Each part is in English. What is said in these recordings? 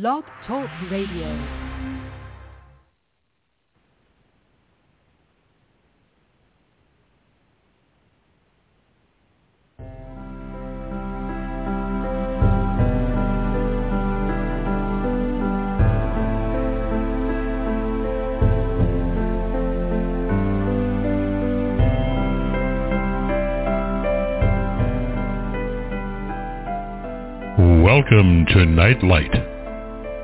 Blog Talk Radio. Welcome to Nightlight.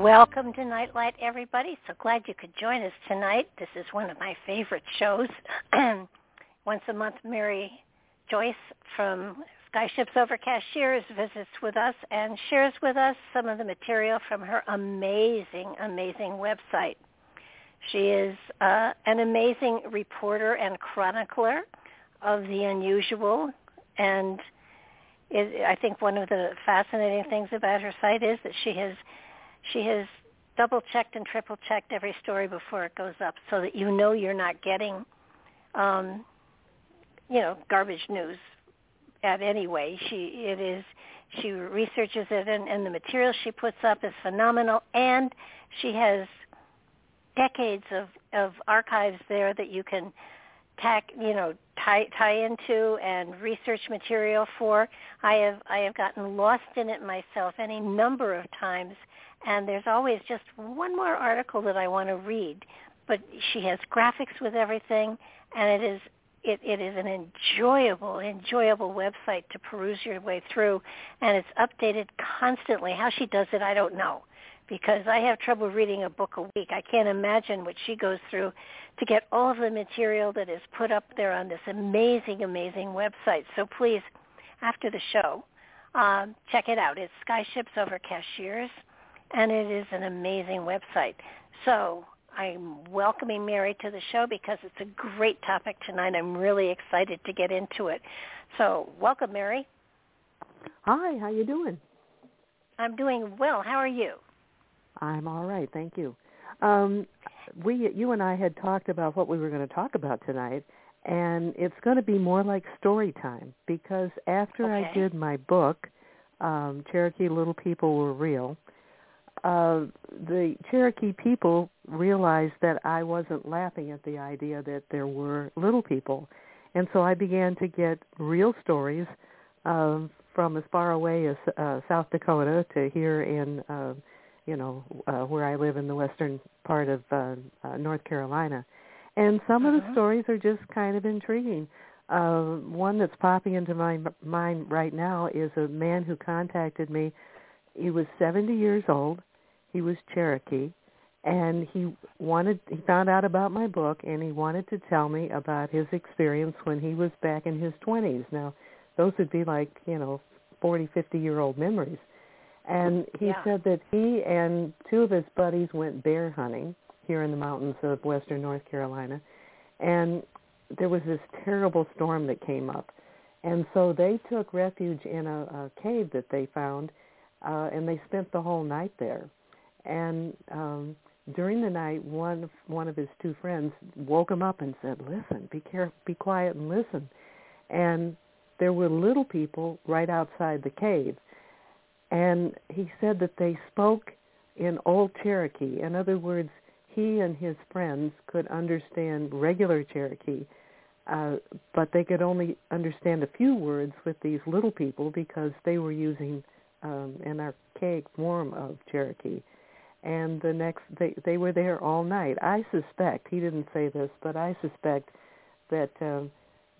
Welcome to Nightlight, everybody. So glad you could join us tonight. This is one of my favorite shows. Once a month, Mary Joyce from Skyships Over Cashiers visits with us and shares with us some of the material from her amazing, amazing website. She is uh, an amazing reporter and chronicler of the unusual and it, I think one of the fascinating things about her site is that she has she has double checked and triple checked every story before it goes up so that you know you're not getting um you know garbage news at any way. She it is she researches it and, and the material she puts up is phenomenal. And she has decades of of archives there that you can tack you know tie tie into and research material for. I have i have gotten lost in it myself any number of times and there's always just one more article that I want to read. But she has graphics with everything, and it is it, it is an enjoyable, enjoyable website to peruse your way through, and it's updated constantly. How she does it, I don't know, because I have trouble reading a book a week. I can't imagine what she goes through to get all of the material that is put up there on this amazing, amazing website. So please, after the show, um, check it out. It's Skyships Over Cashiers and it is an amazing website. So I'm welcoming Mary to the show because it's a great topic tonight. I'm really excited to get into it. So welcome, Mary. Hi, how you doing? I'm doing well. How are you? I'm all right, thank you. Um, we, you and I had talked about what we were going to talk about tonight, and it's going to be more like story time because after okay. I did my book, um, Cherokee Little People Were Real, uh, the Cherokee people realized that I wasn't laughing at the idea that there were little people. And so I began to get real stories um, from as far away as uh, South Dakota to here in, uh, you know, uh, where I live in the western part of uh, uh, North Carolina. And some uh-huh. of the stories are just kind of intriguing. Uh, one that's popping into my m- mind right now is a man who contacted me. He was 70 years old he was Cherokee, and he wanted he found out about my book and he wanted to tell me about his experience when he was back in his 20s. Now, those would be like, you know, 40, 50 year old memories. And he yeah. said that he and two of his buddies went bear hunting here in the mountains of western North Carolina. And there was this terrible storm that came up. And so they took refuge in a, a cave that they found, uh, and they spent the whole night there and um, during the night, one of, one of his two friends woke him up and said, "Listen, be care, be quiet and listen." And there were little people right outside the cave, and he said that they spoke in Old Cherokee. In other words, he and his friends could understand regular Cherokee, uh, but they could only understand a few words with these little people because they were using um, an archaic form of Cherokee and the next they they were there all night. I suspect he didn't say this, but I suspect that uh,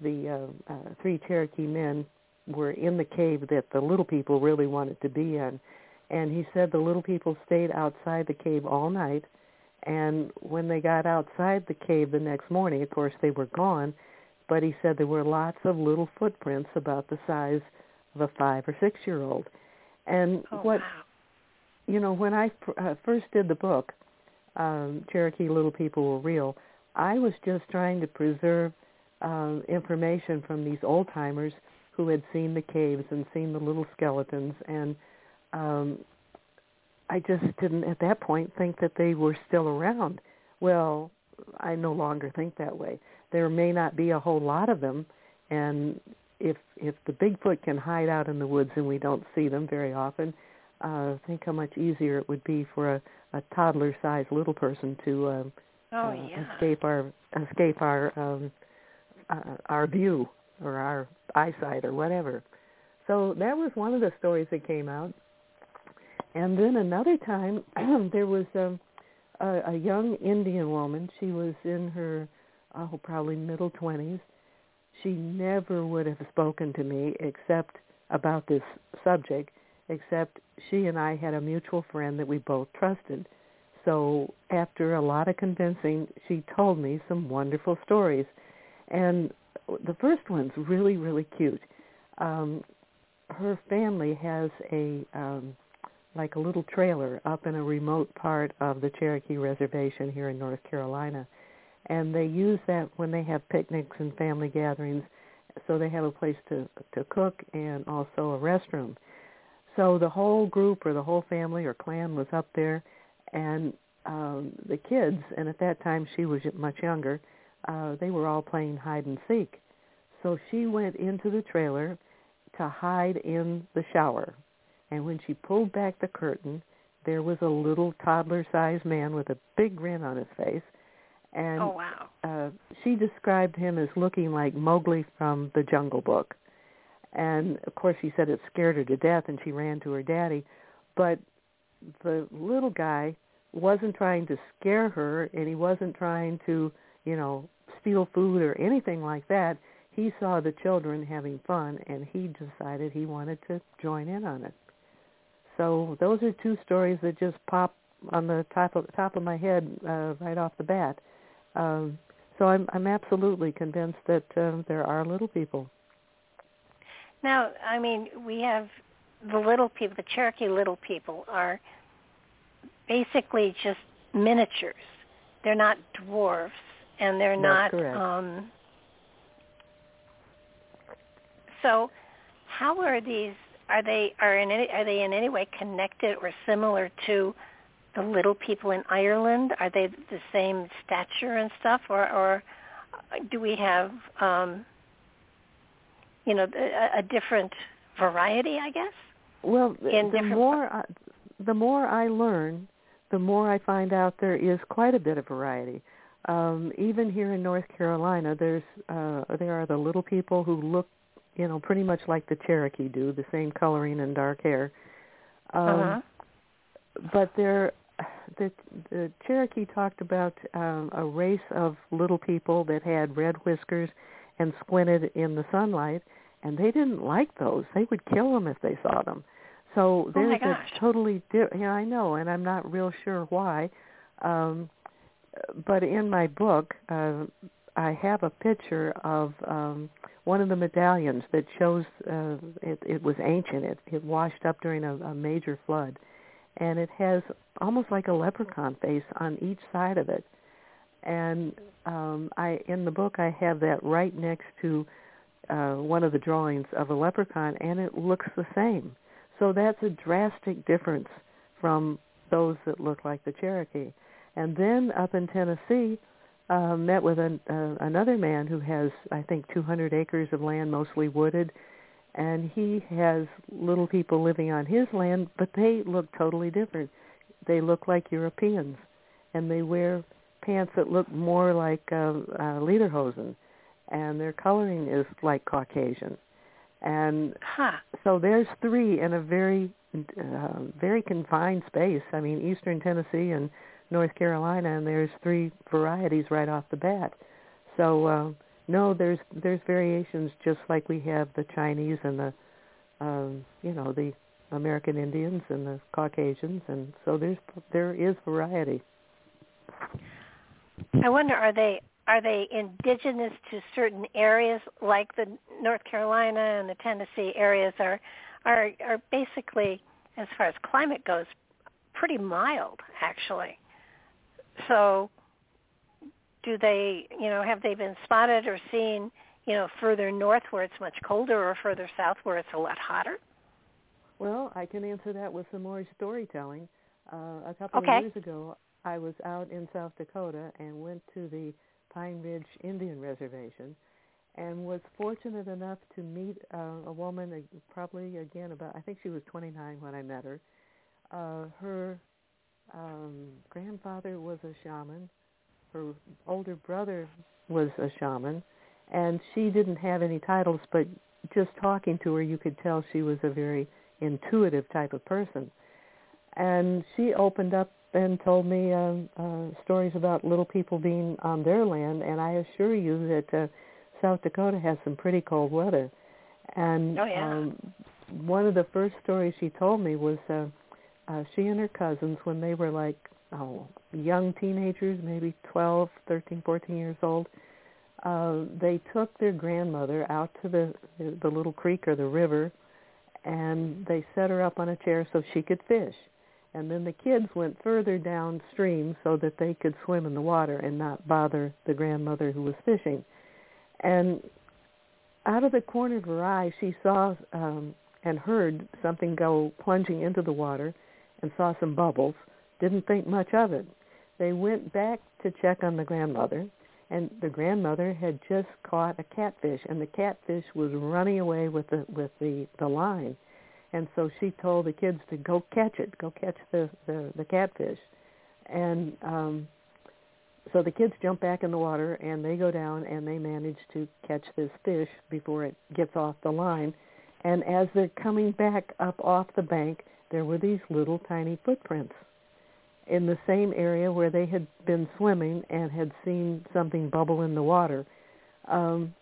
the uh, uh, three Cherokee men were in the cave that the little people really wanted to be in, and he said the little people stayed outside the cave all night. And when they got outside the cave the next morning, of course they were gone, but he said there were lots of little footprints about the size of a five or six year old. And oh, what wow you know, when I uh, first did the book, um, Cherokee Little People Were Real, I was just trying to preserve um, information from these old timers who had seen the caves and seen the little skeletons, and um, I just didn't at that point think that they were still around. Well, I no longer think that way. There may not be a whole lot of them, and if if the Bigfoot can hide out in the woods and we don't see them very often, uh, think how much easier it would be for a, a toddler-sized little person to uh, oh, uh, escape our escape our um, uh, our view or our eyesight or whatever. So that was one of the stories that came out. And then another time, there was um, a, a young Indian woman. She was in her, oh, probably middle twenties. She never would have spoken to me except about this subject except she and I had a mutual friend that we both trusted. So after a lot of convincing, she told me some wonderful stories. And the first one's really, really cute. Um, her family has a um, like a little trailer up in a remote part of the Cherokee Reservation here in North Carolina, and they use that when they have picnics and family gatherings. So they have a place to to cook and also a restroom. So the whole group or the whole family or clan was up there, and um, the kids, and at that time she was much younger, uh, they were all playing hide and seek. So she went into the trailer to hide in the shower. And when she pulled back the curtain, there was a little toddler-sized man with a big grin on his face. And oh, wow. uh, she described him as looking like Mowgli from the Jungle Book. And of course, she said it scared her to death, and she ran to her daddy. But the little guy wasn't trying to scare her, and he wasn't trying to, you know, steal food or anything like that. He saw the children having fun, and he decided he wanted to join in on it. So those are two stories that just pop on the top of top of my head uh, right off the bat. Um, so I'm I'm absolutely convinced that um, there are little people. Now, I mean, we have the little people, the Cherokee little people are basically just miniatures. They're not dwarfs, and they're That's not. Correct. Um, so, how are these? Are they are in any, are they in any way connected or similar to the little people in Ireland? Are they the same stature and stuff, or or do we have um, you know a, a different variety, I guess. Well, in the more I, the more I learn, the more I find out there is quite a bit of variety. Um, even here in North Carolina, there's uh, there are the little people who look, you know, pretty much like the Cherokee do, the same coloring and dark hair. Um, uh-huh. But there, the the Cherokee talked about um, a race of little people that had red whiskers and squinted in the sunlight, and they didn't like those. They would kill them if they saw them. So there's oh a totally different. Yeah, I know, and I'm not real sure why. Um, but in my book, uh, I have a picture of um, one of the medallions that shows uh, it, it was ancient. It, it washed up during a, a major flood, and it has almost like a leprechaun face on each side of it. And um, I in the book I have that right next to uh, one of the drawings of a leprechaun, and it looks the same. So that's a drastic difference from those that look like the Cherokee. And then up in Tennessee, uh, met with an, uh, another man who has, I think, 200 acres of land, mostly wooded, and he has little people living on his land, but they look totally different. They look like Europeans, and they wear pants that look more like uh, uh, lederhosen, and their coloring is like Caucasian. And huh. so there's three in a very, uh, very confined space. I mean, Eastern Tennessee and North Carolina, and there's three varieties right off the bat. So uh, no, there's there's variations just like we have the Chinese and the, um, you know, the American Indians and the Caucasians, and so there's there is variety. I wonder, are they are they indigenous to certain areas like the North Carolina and the Tennessee areas are are are basically as far as climate goes pretty mild actually. So do they, you know, have they been spotted or seen, you know, further north where it's much colder or further south where it's a lot hotter? Well, I can answer that with some more storytelling. Uh, a couple okay. of years ago, I was out in South Dakota and went to the Pine Ridge Indian Reservation and was fortunate enough to meet uh, a woman, uh, probably again about, I think she was 29 when I met her. Uh, her um, grandfather was a shaman. Her older brother was a shaman, and she didn't have any titles, but just talking to her, you could tell she was a very intuitive type of person. And she opened up and told me uh, uh, stories about little people being on their land, and I assure you that uh, South Dakota has some pretty cold weather. And oh, yeah. um, one of the first stories she told me was uh, uh, she and her cousins, when they were like oh, young teenagers, maybe 12, 13, 14 years old, uh, they took their grandmother out to the the little creek or the river, and they set her up on a chair so she could fish and then the kids went further downstream so that they could swim in the water and not bother the grandmother who was fishing. And out of the corner of her eye, she saw um, and heard something go plunging into the water and saw some bubbles. Didn't think much of it. They went back to check on the grandmother, and the grandmother had just caught a catfish, and the catfish was running away with the with the the line and so she told the kids to go catch it, go catch the the, the catfish, and um, so the kids jump back in the water and they go down and they manage to catch this fish before it gets off the line, and as they're coming back up off the bank, there were these little tiny footprints in the same area where they had been swimming and had seen something bubble in the water. Um,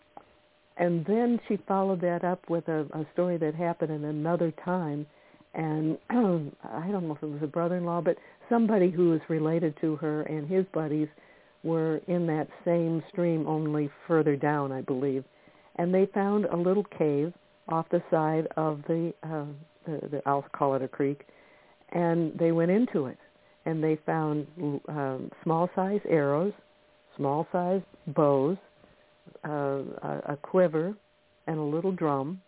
and then she followed that up with a, a story that happened in another time and I don't know if it was a brother-in-law, but somebody who was related to her and his buddies were in that same stream, only further down, I believe. And they found a little cave off the side of the, uh, the, the I'll call it a creek, and they went into it. And they found um, small-sized arrows, small-sized bows, uh, a quiver and a little drum,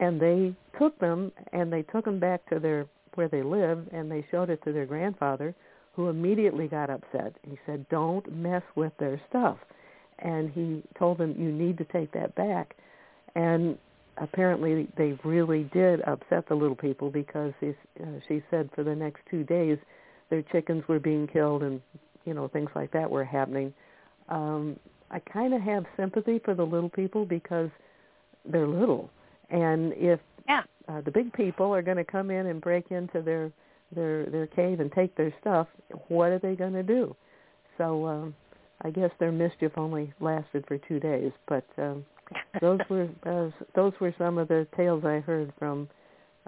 and they took them and they took them back to their where they lived and they showed it to their grandfather, who immediately got upset. He said, "Don't mess with their stuff," and he told them, "You need to take that back." And apparently, they really did upset the little people because he, uh, she said for the next two days, their chickens were being killed and you know things like that were happening. Um, I kind of have sympathy for the little people because they're little, and if yeah. uh, the big people are going to come in and break into their their their cave and take their stuff, what are they going to do? So um, I guess their mischief only lasted for two days, but um, those were uh, those were some of the tales I heard from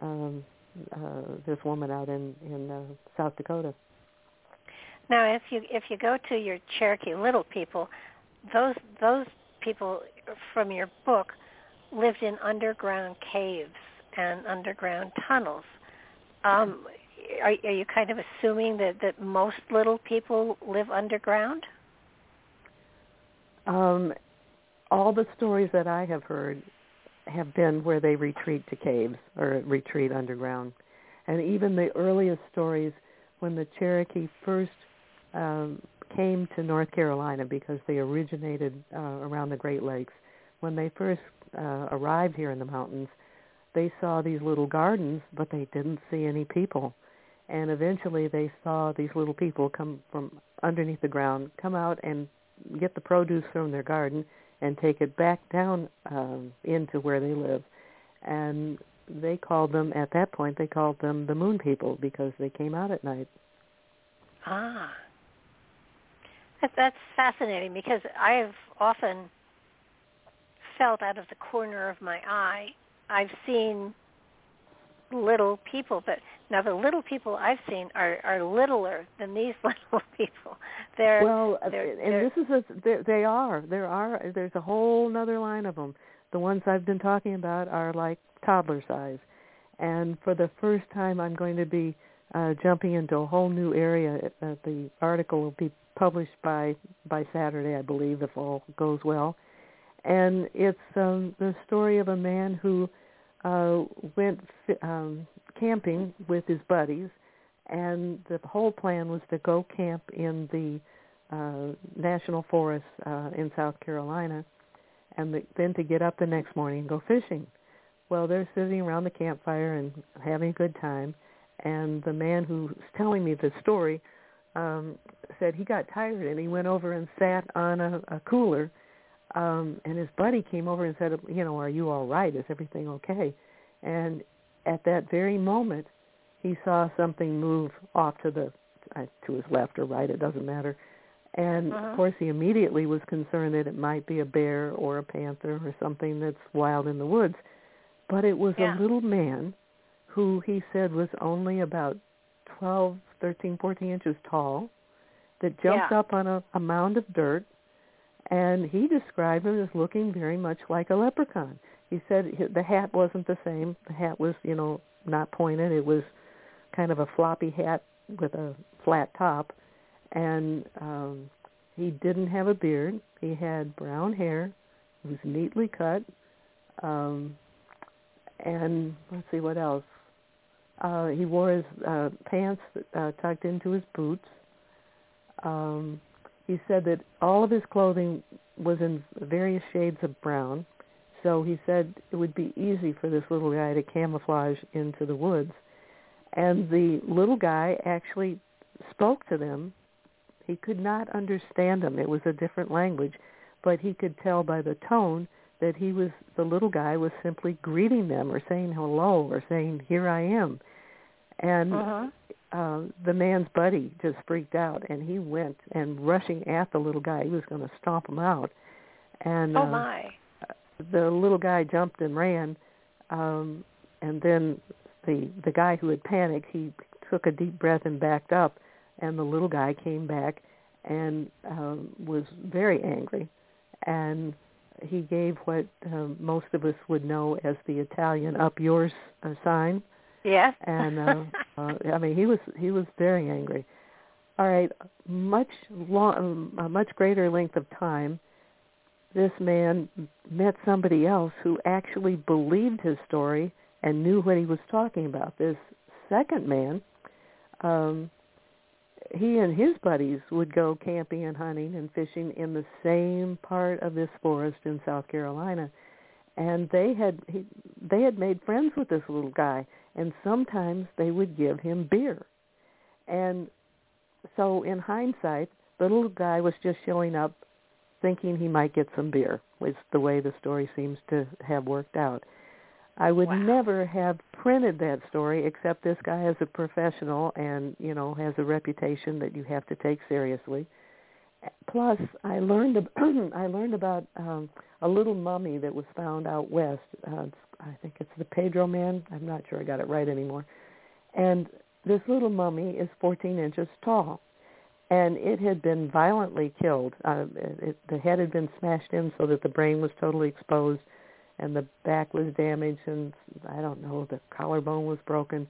um, uh, this woman out in in uh, South Dakota. Now, if you if you go to your Cherokee Little People, those those people from your book lived in underground caves and underground tunnels. Um, are, are you kind of assuming that, that most little people live underground? Um, all the stories that I have heard have been where they retreat to caves or retreat underground. And even the earliest stories when the Cherokee first um, came to North Carolina because they originated uh, around the Great Lakes. When they first uh, arrived here in the mountains, they saw these little gardens, but they didn't see any people. And eventually they saw these little people come from underneath the ground, come out and get the produce from their garden and take it back down um, into where they live. And they called them, at that point, they called them the moon people because they came out at night. Ah. That's fascinating because I've often felt out of the corner of my eye, I've seen little people, but now the little people I've seen are are littler than these little people. They're well, uh, they're, and they're, this is a they are there are there's a whole other line of them. The ones I've been talking about are like toddler size, and for the first time, I'm going to be uh, jumping into a whole new area. Uh, the article will be published by by Saturday, I believe, if all goes well. And it's um, the story of a man who uh, went um, camping with his buddies, and the whole plan was to go camp in the uh, national forest uh, in South Carolina, and the, then to get up the next morning and go fishing. Well, they're sitting around the campfire and having a good time, and the man who's telling me the story um, said he got tired and he went over and sat on a, a cooler um and his buddy came over and said you know are you all right is everything okay and at that very moment he saw something move off to the uh, to his left or right it doesn't matter and uh-huh. of course he immediately was concerned that it might be a bear or a panther or something that's wild in the woods but it was yeah. a little man who he said was only about twelve thirteen fourteen inches tall that jumped yeah. up on a, a mound of dirt and he described him as looking very much like a leprechaun. He said the hat wasn't the same. The hat was, you know, not pointed. It was kind of a floppy hat with a flat top, and um, he didn't have a beard. He had brown hair. It was neatly cut, um, and let's see what else. Uh, he wore his uh, pants uh, tucked into his boots. Um, he said that all of his clothing was in various shades of brown. So he said it would be easy for this little guy to camouflage into the woods. And the little guy actually spoke to them. He could not understand them. It was a different language, but he could tell by the tone that he was the little guy was simply greeting them or saying hello or saying here I am. And uh-huh uh, the man's buddy just freaked out, and he went and rushing at the little guy. He was going to stomp him out. And oh uh, my! The little guy jumped and ran, um, and then the the guy who had panicked, he took a deep breath and backed up, and the little guy came back and um, was very angry, and he gave what uh, most of us would know as the Italian "up yours" uh, sign Yes. and uh, uh, I mean, he was he was very angry. All right, much long, a much greater length of time. This man met somebody else who actually believed his story and knew what he was talking about. This second man, um, he and his buddies would go camping and hunting and fishing in the same part of this forest in South Carolina, and they had he, they had made friends with this little guy and sometimes they would give him beer. And so in hindsight, the little guy was just showing up thinking he might get some beer, was the way the story seems to have worked out. I would wow. never have printed that story except this guy is a professional and, you know, has a reputation that you have to take seriously. Plus, I learned I learned about um a little mummy that was found out west. Uh, I think it's the Pedro man. I'm not sure I got it right anymore. And this little mummy is 14 inches tall, and it had been violently killed. Uh, it, the head had been smashed in so that the brain was totally exposed, and the back was damaged, and I don't know, the collarbone was broken.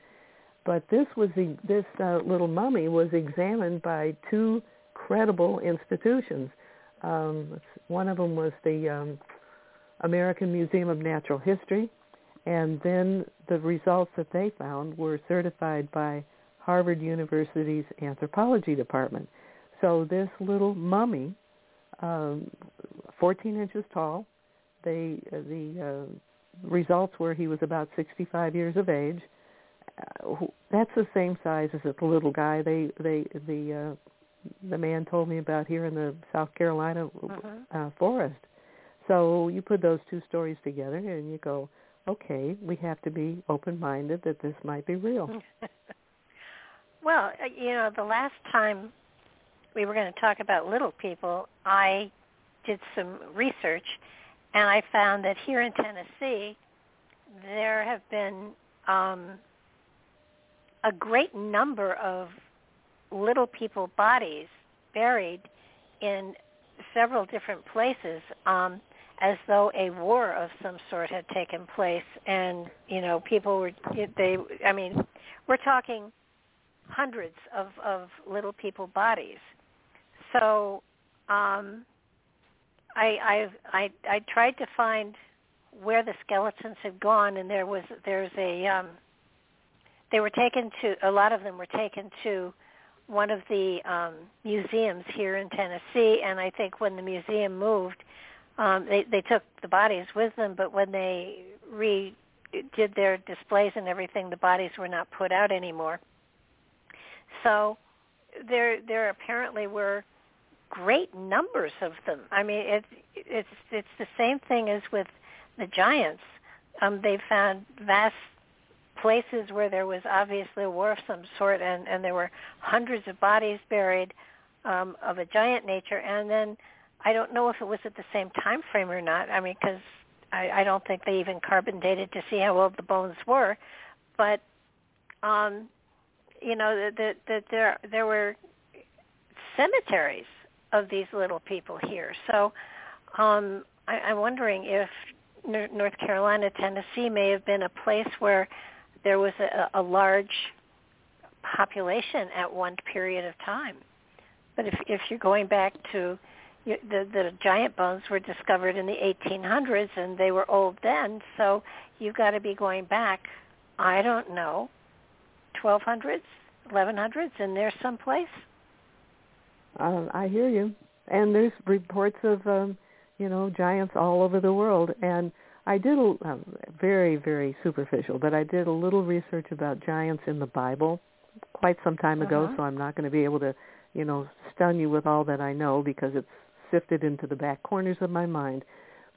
But this was the this uh, little mummy was examined by two credible institutions. Um, one of them was the um, American Museum of Natural History, and then the results that they found were certified by Harvard University's anthropology department. So this little mummy, um, 14 inches tall, they uh, the uh, results were he was about 65 years of age. Uh, that's the same size as the little guy they they the uh, the man told me about here in the South Carolina uh-huh. uh, forest. So you put those two stories together and you go, okay, we have to be open-minded that this might be real. well, uh, you know, the last time we were going to talk about little people, I did some research and I found that here in Tennessee, there have been um, a great number of little people bodies buried in several different places um, as though a war of some sort had taken place. And you know people were they i mean we're talking hundreds of of little people bodies. So um I I I I tried to find where the skeletons had gone, and there was there's a um, they were taken to a lot of them were taken to one of the um, museums here in Tennessee, and I think when the museum moved, um, they they took the bodies with them, but when they re did their displays and everything, the bodies were not put out anymore. So there there apparently were great numbers of them. I mean, it's it's it's the same thing as with the giants. Um, they found vast places where there was obviously a war of some sort, and and there were hundreds of bodies buried um, of a giant nature. And then I don't know if it was at the same time frame or not. I mean, because I, I don't think they even carbon dated to see how old the bones were, but um, you know that that that there there were cemeteries of these little people here. So um, I, I'm wondering if North Carolina, Tennessee may have been a place where there was a, a large population at one period of time. But if, if you're going back to the, the giant bones were discovered in the 1800s and they were old then, so you've got to be going back, I don't know, 1200s, 1100s in there someplace. Uh, I hear you. And there's reports of, um, you know, giants all over the world. And I did a uh, very, very superficial, but I did a little research about giants in the Bible quite some time ago. Uh-huh. So I'm not going to be able to, you know, stun you with all that I know because it's sifted into the back corners of my mind.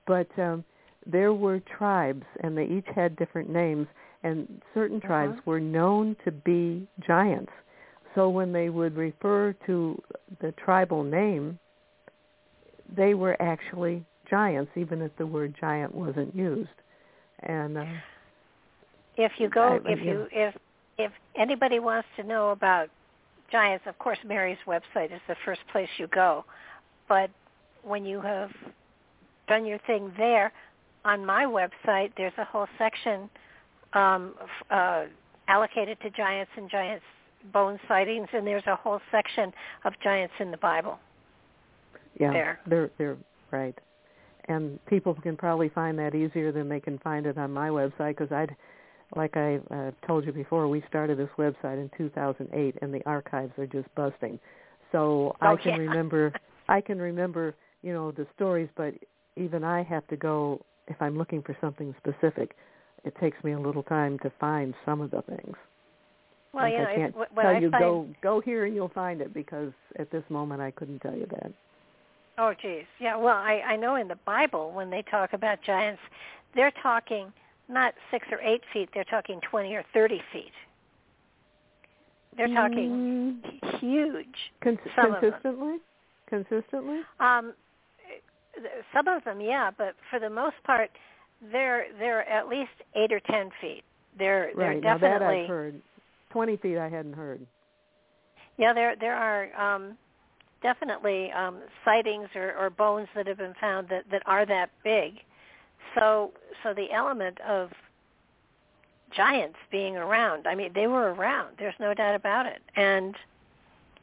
But um, there were tribes, and they each had different names, and certain uh-huh. tribes were known to be giants. So when they would refer to the tribal name, they were actually giants, even if the word giant wasn't used. And uh, if you go, I, if you, if if anybody wants to know about giants, of course, Mary's website is the first place you go. But when you have done your thing there, on my website, there's a whole section um, uh, allocated to giants and giants bone sightings, and there's a whole section of giants in the Bible. Yeah, there. they're they're right, and people can probably find that easier than they can find it on my website because I'd, like I uh, told you before, we started this website in 2008, and the archives are just busting. So oh, I can yeah. remember, I can remember, you know, the stories, but even I have to go if I'm looking for something specific. It takes me a little time to find some of the things. Well, like you know, I can't what, tell I you find... go go here and you'll find it because at this moment I couldn't tell you that. Oh, geez. Yeah. Well, I I know in the Bible when they talk about giants, they're talking not six or eight feet. They're talking twenty or thirty feet. They're talking mm. huge. Con- consistently. Consistently. Um, some of them, yeah, but for the most part, they're they're at least eight or ten feet. They're right. they're definitely. Now that I've heard. Twenty feet I hadn't heard. Yeah, there there are um, definitely um, sightings or, or bones that have been found that, that are that big. So so the element of giants being around, I mean, they were around. There's no doubt about it. And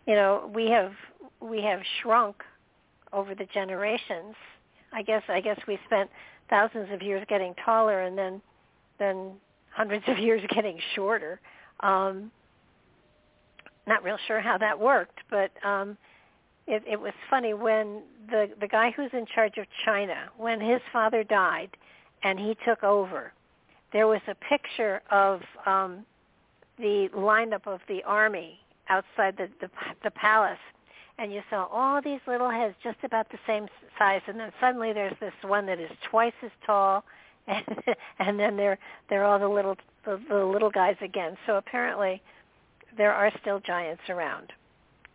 you know, we have we have shrunk over the generations. I guess I guess we spent thousands of years getting taller and then then hundreds of years getting shorter. Um, not real sure how that worked, but um, it, it was funny when the the guy who's in charge of China, when his father died, and he took over, there was a picture of um, the lineup of the army outside the, the the palace, and you saw all these little heads just about the same size, and then suddenly there's this one that is twice as tall, and and then there there are all the little the, the little guys again. So apparently, there are still giants around.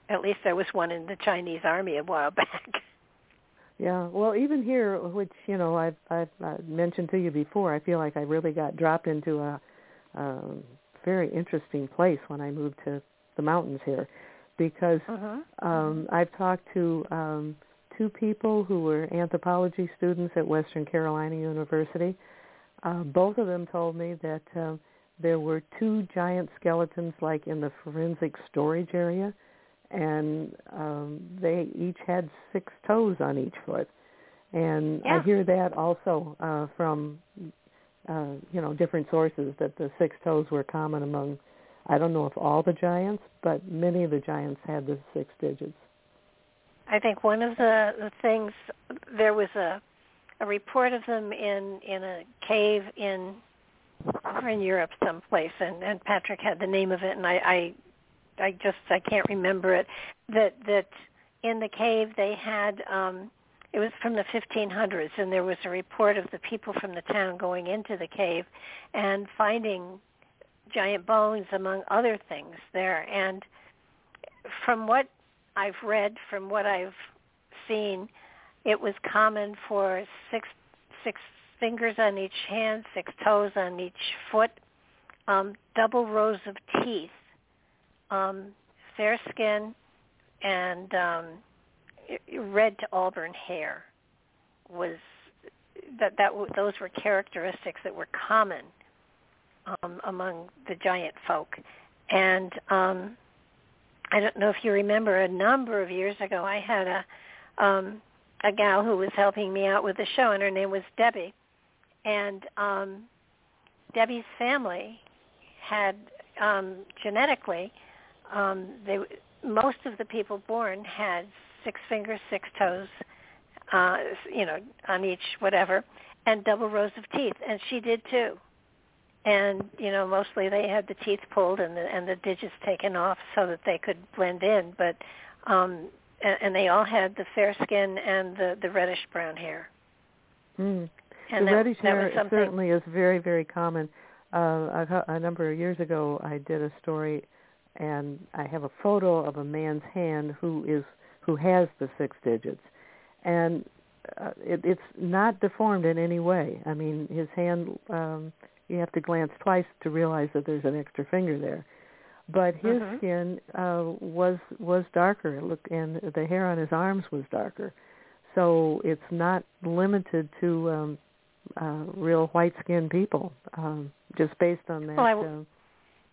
At least there was one in the Chinese army a while back. Yeah, well, even here, which you know I've I've uh, mentioned to you before, I feel like I really got dropped into a um, very interesting place when I moved to the mountains here, because uh-huh. um, I've talked to um, two people who were anthropology students at Western Carolina University. Uh, both of them told me that uh, there were two giant skeletons, like in the forensic storage area and um, they each had six toes on each foot. And yeah. I hear that also uh, from uh, you know different sources that the six toes were common among. I don't know if all the giants, but many of the giants had the six digits. I think one of the, the things there was a a report of them in in a cave in in Europe someplace, and and Patrick had the name of it, and I, I I just I can't remember it. That that in the cave they had um it was from the 1500s and there was a report of the people from the town going into the cave and finding giant bones among other things there and from what I've read from what I've seen it was common for six six fingers on each hand, six toes on each foot, um, double rows of teeth um, fair skin, and um, red to auburn hair was that that those were characteristics that were common um, among the giant folk. And um, I don't know if you remember, a number of years ago, I had a um, a gal who was helping me out with the show, and her name was Debbie. And um, Debbie's family had um, genetically um, they most of the people born had six fingers, six toes, uh, you know, on each whatever, and double rows of teeth, and she did too. And you know, mostly they had the teeth pulled and the and the digits taken off so that they could blend in, but um, and, and they all had the fair skin and the the reddish brown hair. Mm. And the that, reddish that hair certainly is very very common. Uh, a, a number of years ago, I did a story and I have a photo of a man's hand who is who has the six digits, and uh, it, it's not deformed in any way. I mean, his hand um, you have to glance twice to realize that there's an extra finger there, but his mm-hmm. skin uh, was was darker. Look, and the hair on his arms was darker, so it's not limited to um, uh, real white skinned people. Um, just based on that. Well, I w- uh,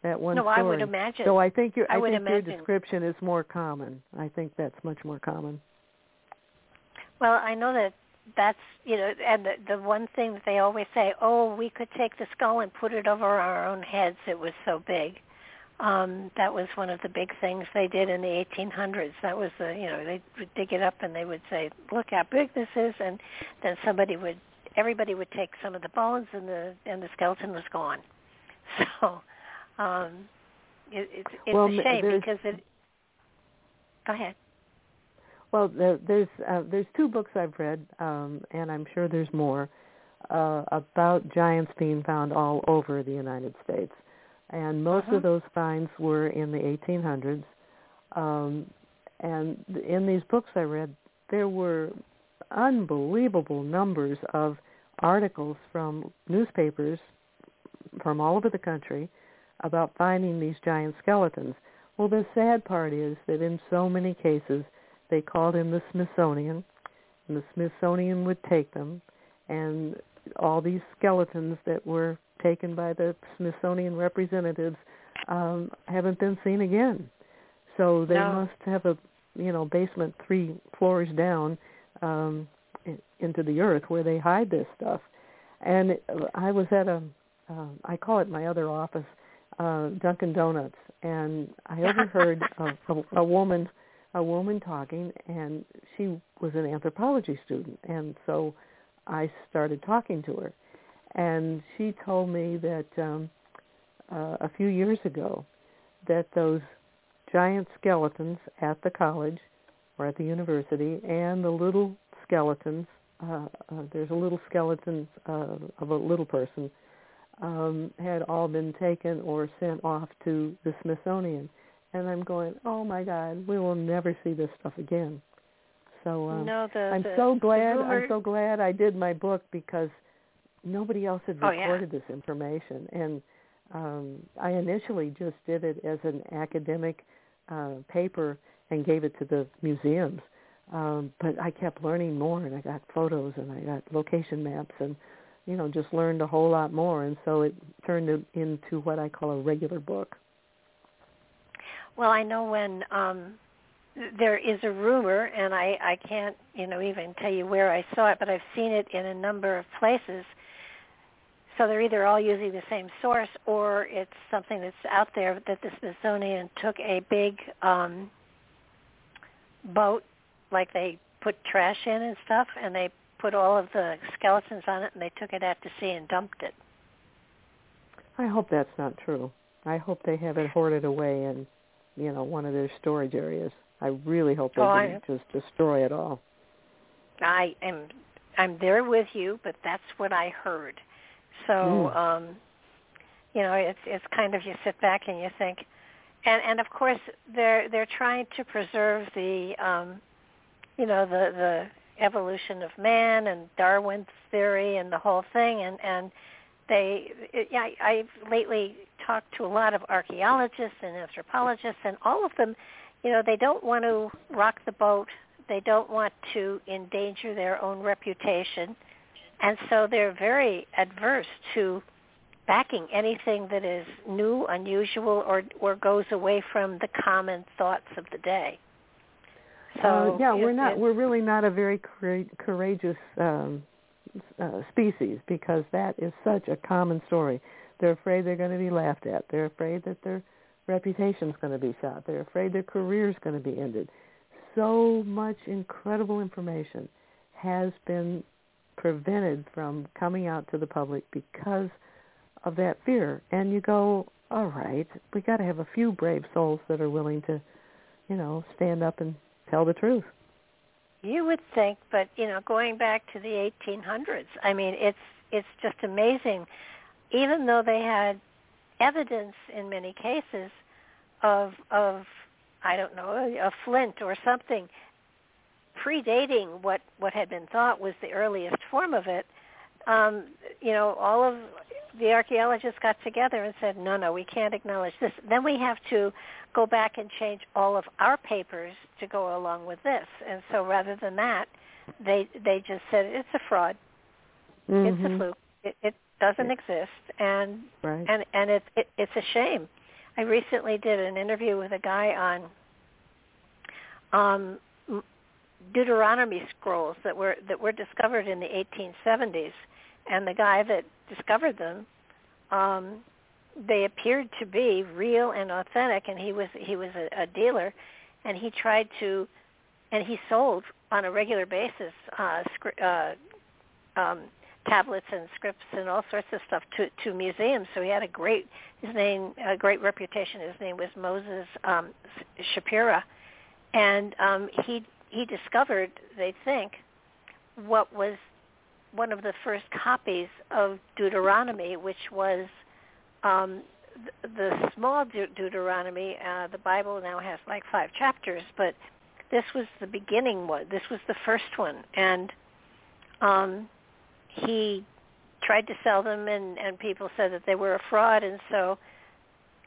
that one no, story. I would imagine. So I think your I, I, think imagine. your description is more common. I think that's much more common. Well, I know that that's you know, and the, the one thing that they always say, oh, we could take the skull and put it over our own heads. It was so big. Um, that was one of the big things they did in the 1800s. That was the you know they would dig it up and they would say, look how big this is, and then somebody would everybody would take some of the bones and the and the skeleton was gone. So um, it, it's it's well, a shame because it. Go ahead. Well, there's uh, there's two books I've read, um, and I'm sure there's more uh, about giants being found all over the United States, and most uh-huh. of those finds were in the 1800s. Um, and in these books I read, there were unbelievable numbers of articles from newspapers from all over the country about finding these giant skeletons. Well, the sad part is that in so many cases they called in the Smithsonian, and the Smithsonian would take them, and all these skeletons that were taken by the Smithsonian representatives um, haven't been seen again. So they no. must have a you know basement three floors down um, into the earth where they hide this stuff. And I was at a uh, I call it my other office, uh, Dunkin' Donuts, and I overheard a, a, a woman a woman talking, and she was an anthropology student, and so I started talking to her, and she told me that um, uh, a few years ago that those giant skeletons at the college or at the university and the little skeletons uh, uh, there's a little skeleton uh, of a little person um, had all been taken or sent off to the Smithsonian. And I'm going, oh my God, we will never see this stuff again. So um, no, the, I'm the, so glad. I'm so glad I did my book because nobody else had recorded oh, yeah. this information. And um, I initially just did it as an academic uh, paper and gave it to the museums. Um, but I kept learning more, and I got photos, and I got location maps, and you know, just learned a whole lot more, and so it turned into what I call a regular book. Well, I know when um, there is a rumor, and I, I can't, you know, even tell you where I saw it, but I've seen it in a number of places. So they're either all using the same source, or it's something that's out there that the Smithsonian took a big um, boat, like they put trash in and stuff, and they put all of the skeletons on it and they took it out to sea and dumped it. I hope that's not true. I hope they have it hoarded away in, you know, one of their storage areas. I really hope they oh, didn't I, just destroy it all. I am I'm there with you, but that's what I heard. So, mm. um you know, it's it's kind of you sit back and you think. And and of course they're they're trying to preserve the um you know the the evolution of man and Darwin's theory and the whole thing. And and they it, I, I've lately talked to a lot of archaeologists and anthropologists and all of them you know they don't want to rock the boat. They don't want to endanger their own reputation and so they're very adverse to backing anything that is new unusual or or goes away from the common thoughts of the day so uh, yeah, it, we're not. It, we're really not a very courageous um, uh, species because that is such a common story. They're afraid they're going to be laughed at. They're afraid that their reputation's going to be shot. They're afraid their career's going to be ended. So much incredible information has been prevented from coming out to the public because of that fear. And you go, all right, we got to have a few brave souls that are willing to, you know, stand up and tell the truth. You would think, but you know, going back to the 1800s, I mean, it's it's just amazing. Even though they had evidence in many cases of of I don't know a flint or something predating what what had been thought was the earliest form of it, um, you know, all of the archaeologists got together and said, no, no, we can't acknowledge this. Then we have to go back and change all of our papers to go along with this. And so rather than that, they they just said it's a fraud. Mm-hmm. It's a fluke. It, it doesn't exist, and right. and and it's it, it's a shame. I recently did an interview with a guy on um, Deuteronomy scrolls that were that were discovered in the 1870s, and the guy that discovered them um, they appeared to be real and authentic and he was he was a, a dealer and he tried to and he sold on a regular basis uh, scri- uh, um, tablets and scripts and all sorts of stuff to to museums. So he had a great his name a great reputation. His name was Moses um, Shapira, and um, he he discovered they think what was one of the first copies of Deuteronomy, which was um, the small De- Deuteronomy. Uh, the Bible now has like five chapters, but this was the beginning one. This was the first one, and um, he tried to sell them, and and people said that they were a fraud, and so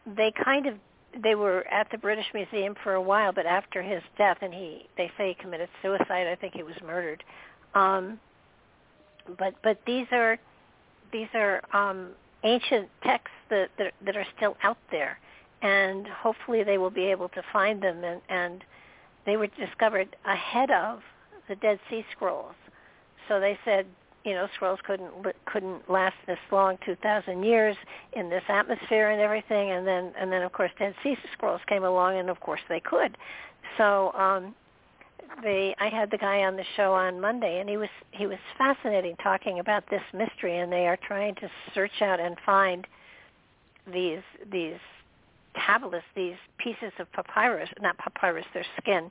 they kind of they were at the British Museum for a while, but after his death, and he they say he committed suicide. I think he was murdered. Um, but but these are these are um, ancient texts that, that that are still out there, and hopefully they will be able to find them. And, and they were discovered ahead of the Dead Sea Scrolls. So they said, you know scrolls couldn't couldn't last this long 2000 years in this atmosphere and everything and then and then of course dead sea scrolls came along and of course they could. So um they I had the guy on the show on Monday and he was he was fascinating talking about this mystery and they are trying to search out and find these these tablets these pieces of papyrus not papyrus their skin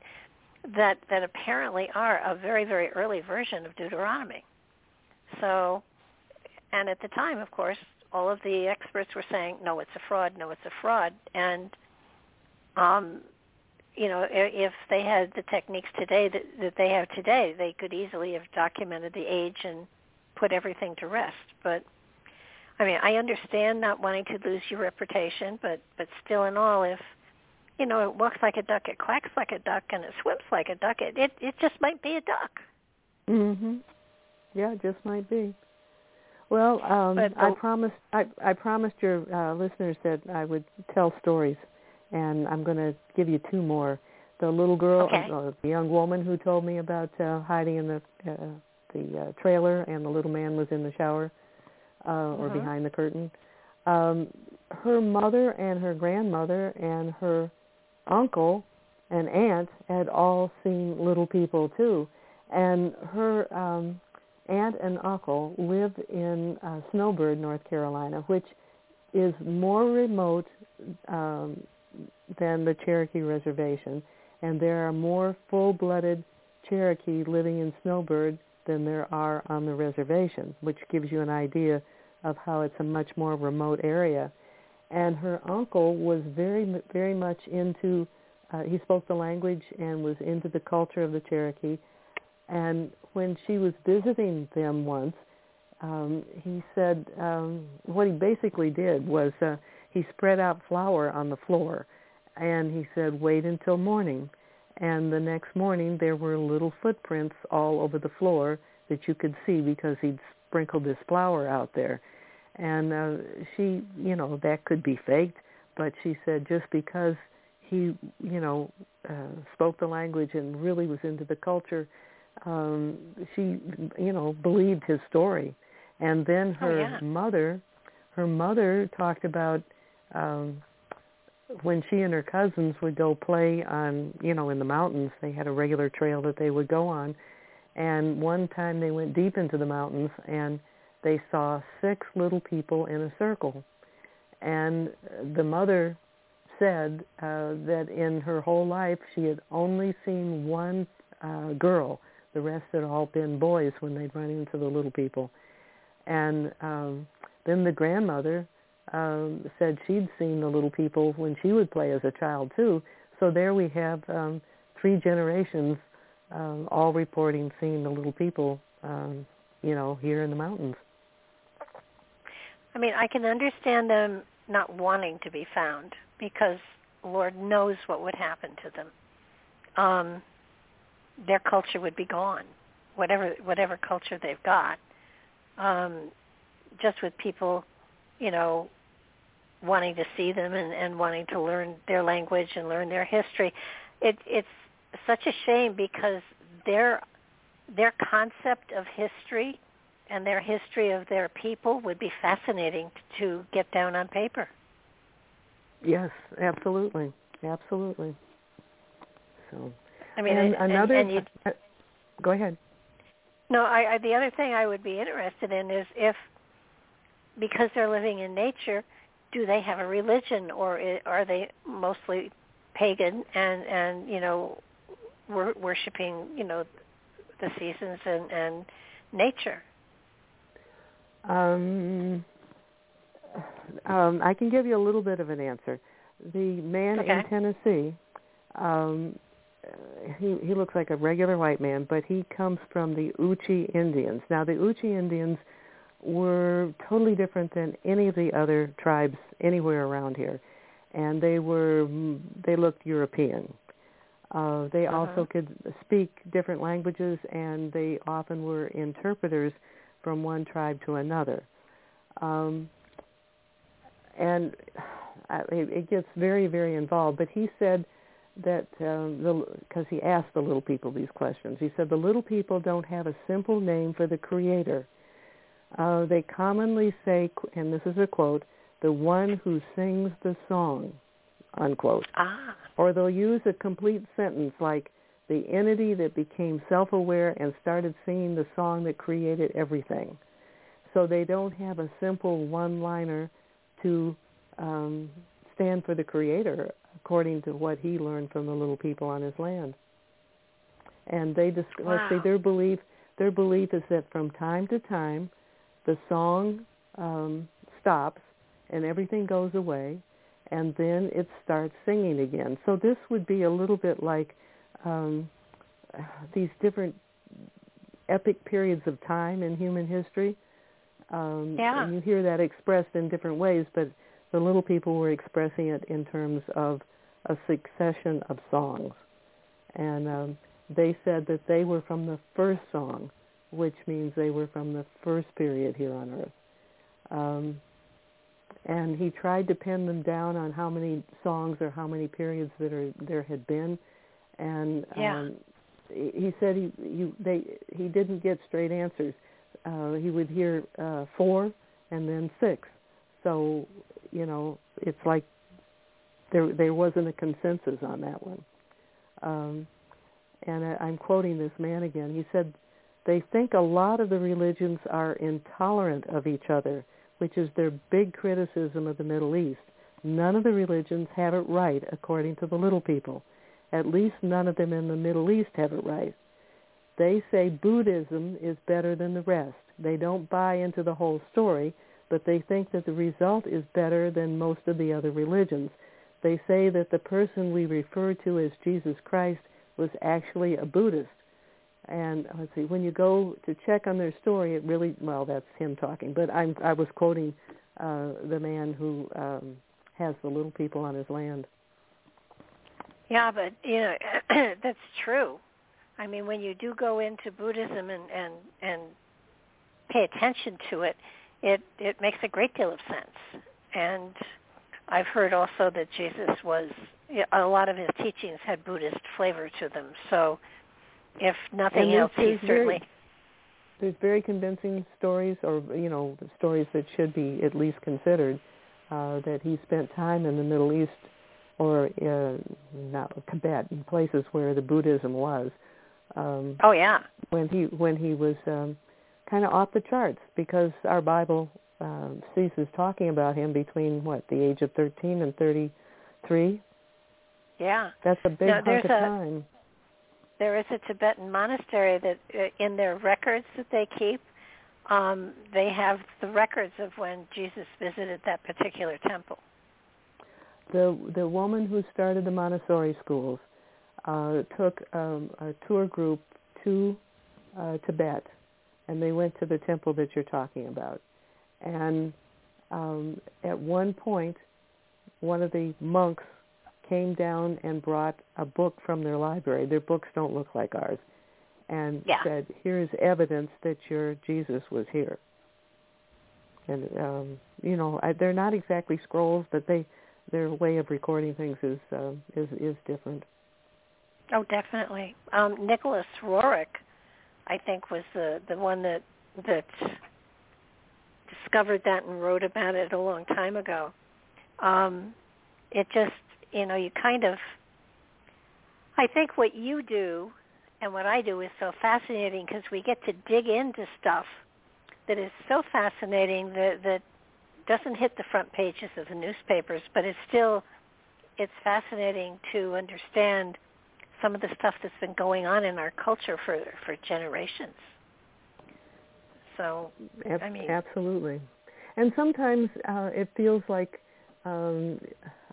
that that apparently are a very very early version of Deuteronomy so, and at the time, of course, all of the experts were saying, no, it's a fraud, no, it's a fraud. And, um, you know, if they had the techniques today that, that they have today, they could easily have documented the age and put everything to rest. But, I mean, I understand not wanting to lose your reputation, but, but still in all, if, you know, it walks like a duck, it quacks like a duck, and it swims like a duck, it, it, it just might be a duck. Mm-hmm. Yeah, just might be. Well, um, but, I promised I, I promised your uh, listeners that I would tell stories, and I'm going to give you two more. The little girl, okay. uh, the young woman who told me about uh, hiding in the uh, the uh, trailer, and the little man was in the shower uh, or mm-hmm. behind the curtain. Um, her mother and her grandmother and her uncle and aunt had all seen little people too, and her um, aunt and uncle live in uh, Snowbird, North Carolina, which is more remote um, than the Cherokee Reservation, and there are more full-blooded Cherokee living in Snowbird than there are on the reservation, which gives you an idea of how it's a much more remote area. And her uncle was very, very much into, uh, he spoke the language and was into the culture of the Cherokee. And when she was visiting them once, um, he said um, what he basically did was uh, he spread out flour on the floor, and he said, "Wait until morning." And the next morning, there were little footprints all over the floor that you could see because he'd sprinkled this flour out there. And uh, she, you know, that could be faked, but she said just because he, you know, uh, spoke the language and really was into the culture, um, she, you know, believed his story. And then oh, her yeah. mother, her mother talked about um, when she and her cousins would go play on, you know, in the mountains. They had a regular trail that they would go on. And one time they went deep into the mountains and they saw six little people in a circle. And the mother said uh, that in her whole life she had only seen one uh, girl the rest had all been boys when they'd run into the little people. And um, then the grandmother um, said she'd seen the little people when she would play as a child too. So there we have um, three generations um, all reporting seeing the little people, um, you know, here in the mountains. I mean, I can understand them not wanting to be found because Lord knows what would happen to them. Um, their culture would be gone, whatever whatever culture they've got. Um, just with people, you know, wanting to see them and, and wanting to learn their language and learn their history, it, it's such a shame because their their concept of history and their history of their people would be fascinating to get down on paper. Yes, absolutely, absolutely. So I mean, and, and another. and, and uh, go ahead. No, I, I, the other thing I would be interested in is if, because they're living in nature, do they have a religion or are they mostly pagan and and you know, wor- worshiping you know, the seasons and and nature? Um, um, I can give you a little bit of an answer. The man okay. in Tennessee um, he he looks like a regular white man, but he comes from the Uchi Indians. Now the Uchi Indians were totally different than any of the other tribes anywhere around here, and they were they looked European. Uh, they uh-huh. also could speak different languages, and they often were interpreters from one tribe to another. Um, and it, it gets very, very involved. But he said that um, because he asked the little people these questions. He said the little people don't have a simple name for the Creator. Uh, they commonly say, and this is a quote, the one who sings the song, unquote. Ah. Or they'll use a complete sentence like, the entity that became self-aware and started singing the song that created everything. So they don't have a simple one-liner to um, stand for the creator according to what he learned from the little people on his land. And they just wow. let's say their belief their belief is that from time to time the song um, stops and everything goes away and then it starts singing again. So this would be a little bit like um, these different epic periods of time in human history. Um, yeah. And you hear that expressed in different ways, but the little people were expressing it in terms of a succession of songs. And um, they said that they were from the first song, which means they were from the first period here on Earth. Um, and he tried to pin them down on how many songs or how many periods that are, there had been and yeah. um, he said he he they he didn't get straight answers. Uh, he would hear uh, four and then six. So you know it's like there there wasn't a consensus on that one. Um, and I, I'm quoting this man again. He said they think a lot of the religions are intolerant of each other, which is their big criticism of the Middle East. None of the religions have it right according to the little people. At least none of them in the Middle East have it right. They say Buddhism is better than the rest. They don't buy into the whole story, but they think that the result is better than most of the other religions. They say that the person we refer to as Jesus Christ was actually a Buddhist. And let's see, when you go to check on their story, it really, well, that's him talking, but I'm, I was quoting uh, the man who um, has the little people on his land. Yeah, but you know that's true. I mean, when you do go into Buddhism and and and pay attention to it, it it makes a great deal of sense. And I've heard also that Jesus was a lot of his teachings had Buddhist flavor to them. So, if nothing else, he certainly. Very, there's very convincing stories, or you know, stories that should be at least considered, uh, that he spent time in the Middle East or uh, not Tibet, in places where the Buddhism was. Um, oh yeah. When he when he was um, kind of off the charts because our Bible um, ceases talking about him between what the age of 13 and 33. Yeah. That's a big now, hunk of a, time. There is a Tibetan monastery that uh, in their records that they keep, um, they have the records of when Jesus visited that particular temple the the woman who started the Montessori schools uh, took um, a tour group to uh, Tibet, and they went to the temple that you're talking about. And um, at one point, one of the monks came down and brought a book from their library. Their books don't look like ours, and yeah. said, "Here's evidence that your Jesus was here." And um, you know, I, they're not exactly scrolls, but they their way of recording things is uh, is is different. Oh, definitely. Um, Nicholas Roerich, I think, was the the one that that discovered that and wrote about it a long time ago. Um, it just, you know, you kind of. I think what you do and what I do is so fascinating because we get to dig into stuff that is so fascinating that that doesn't hit the front pages of the newspapers, but it's still it's fascinating to understand some of the stuff that's been going on in our culture for for generations. So, Ab- I mean, absolutely. And sometimes uh, it feels like um,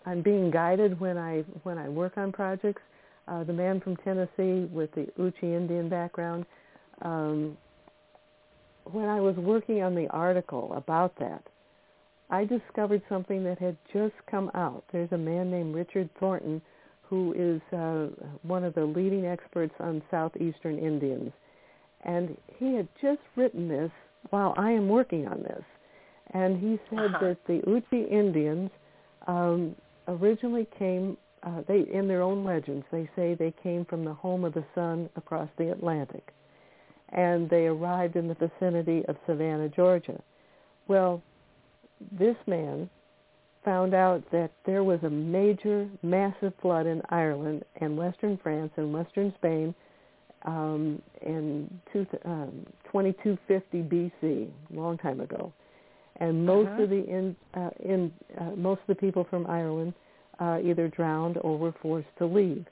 I'm being guided when I when I work on projects. Uh, the man from Tennessee with the Uchi Indian background. Um, when I was working on the article about that, I discovered something that had just come out. There's a man named Richard Thornton who is uh, one of the leading experts on southeastern Indians. And he had just written this while I am working on this. And he said uh-huh. that the Uchi Indians um, originally came, uh, they in their own legends, they say they came from the home of the sun across the Atlantic. and they arrived in the vicinity of Savannah, Georgia. Well, this man found out that there was a major, massive flood in Ireland and western France and western Spain um, in two, um, 2250 BC, a long time ago. And most Uh-huh. of the in, uh, in uh, most of the people from Ireland uh, either drowned or were forced to leave.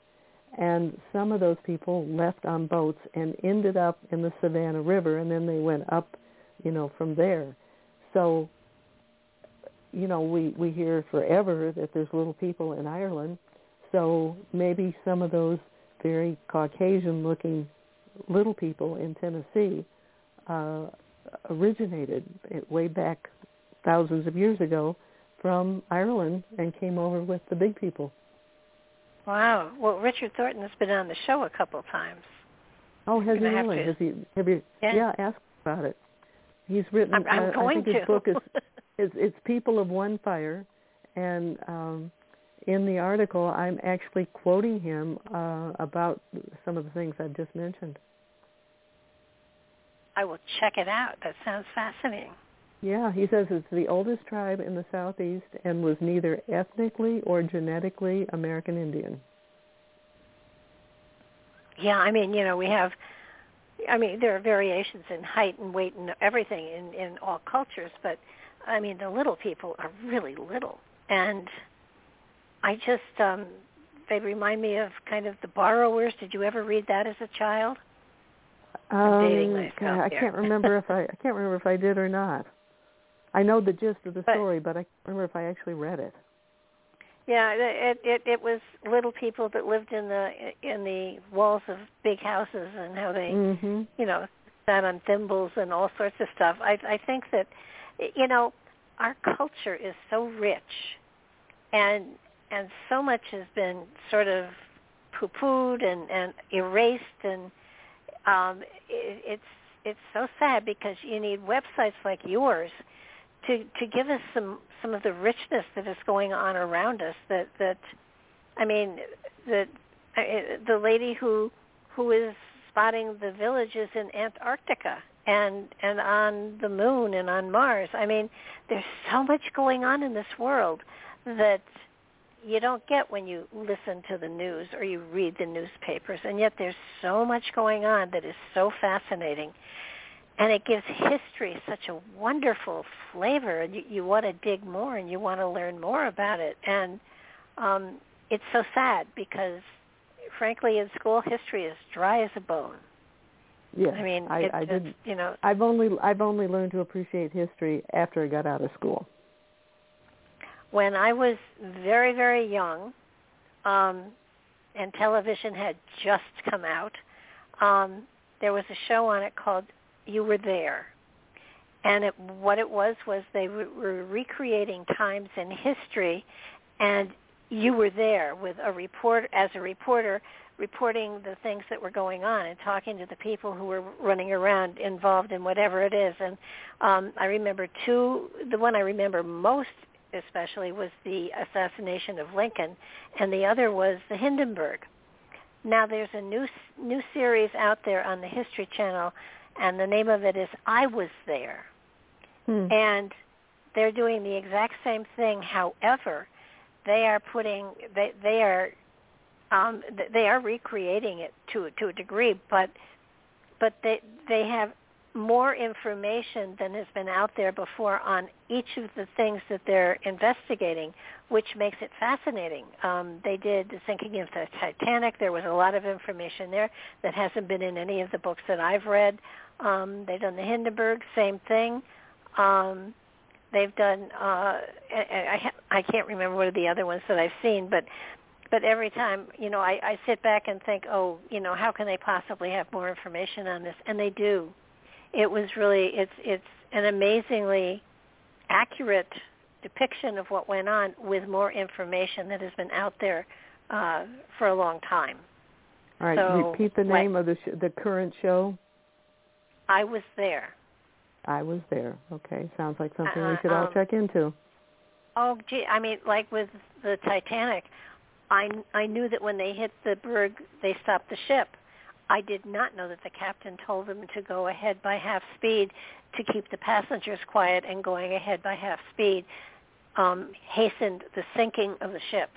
And some of those people left on boats and ended up in the Savannah River, and then they went up, you know, from there. So, you know, we we hear forever that there's little people in Ireland. So maybe some of those very Caucasian-looking little people in Tennessee uh, originated way back thousands of years ago from Ireland and came over with the big people. Wow. Well, Richard Thornton has been on the show a couple times. Oh, has he have really? Has he? Have you? Yeah. ask about it. He's written. I'm, I'm uh, going I think his book is it's, it's People of One Fire, and um, in the article, I'm actually quoting him uh, about some of the things I've just mentioned. I will check it out. That sounds fascinating. Yeah, he says it's the oldest tribe in the southeast and was neither ethnically or genetically American Indian. Yeah, I mean, you know, we have I mean, there are variations in height and weight and everything in in all cultures, but I mean, the little people are really little. And I just um they remind me of kind of the borrowers. Did you ever read that as a child? I'm dating Um, myself God, I can't remember if I I can't remember if I did or not. I know the gist of the But- story, but I can't remember if I actually read it. Yeah, it it it was little people that lived in the in the walls of big houses and how they hmm you know sat on thimbles and all sorts of stuff. I I think that you know our culture is so rich, and and so much has been sort of poo-pooed and and erased, and um, it, it's it's so sad because you need websites like yours to to give us some some of the richness that is going on around us. That that I mean that uh, the lady who who is spotting the villages in Antarctica and and on the moon and on Mars. I mean, there's so much going on in this world that you don't get when you listen to the news or you read the newspapers and yet there's so much going on that is so fascinating and it gives history such a wonderful flavor and you, you want to dig more and you want to learn more about it and um it's so sad because frankly in school history is dry as a bone Yes, i mean I, I just didn't. you know I've only I've only learned to appreciate history after I got out of school. When I was very, very young, um, and television had just come out, um, there was a show on it called You Were There. And it, what it was was they were, were recreating times in history, and you were there with a report as a reporter reporting the things that were going on and talking to the people who were running around involved in whatever it is. And um, I remember two. The one I remember most especially was the assassination of Lincoln, and the other was the Hindenburg. Now there's a new new series out there on the History Channel, and the name of it is I Was There, Hmm. and they're doing the exact same thing. However, they are putting they they are um, they are recreating it to to a degree, but but they they have more information than has been out there before on each of the things that they're investigating, which makes it fascinating. Um, they did the sinking of the Titanic. There was a lot of information there that hasn't been in any of the books that I've read. Um, they've done the Hindenburg, same thing. Um, they've done. Uh, I, I, I can't remember what are the other ones that I've seen, but but every time, you know, I, I sit back and think, oh, you know, how can they possibly have more information on this? And they do it was really it's it's an amazingly accurate depiction of what went on with more information that has been out there uh, for a long time. All right, so, repeat the like- name of the sh- the current show. I was there. I was there. Okay, sounds like something we Uh, should all um, check into. Oh, gee, I mean, like with the Titanic, I I knew that when they hit the berg, they stopped the ship. I did not know that the captain told them to go ahead by half speed to keep the passengers quiet and going ahead by half speed um, hastened the sinking of the ship.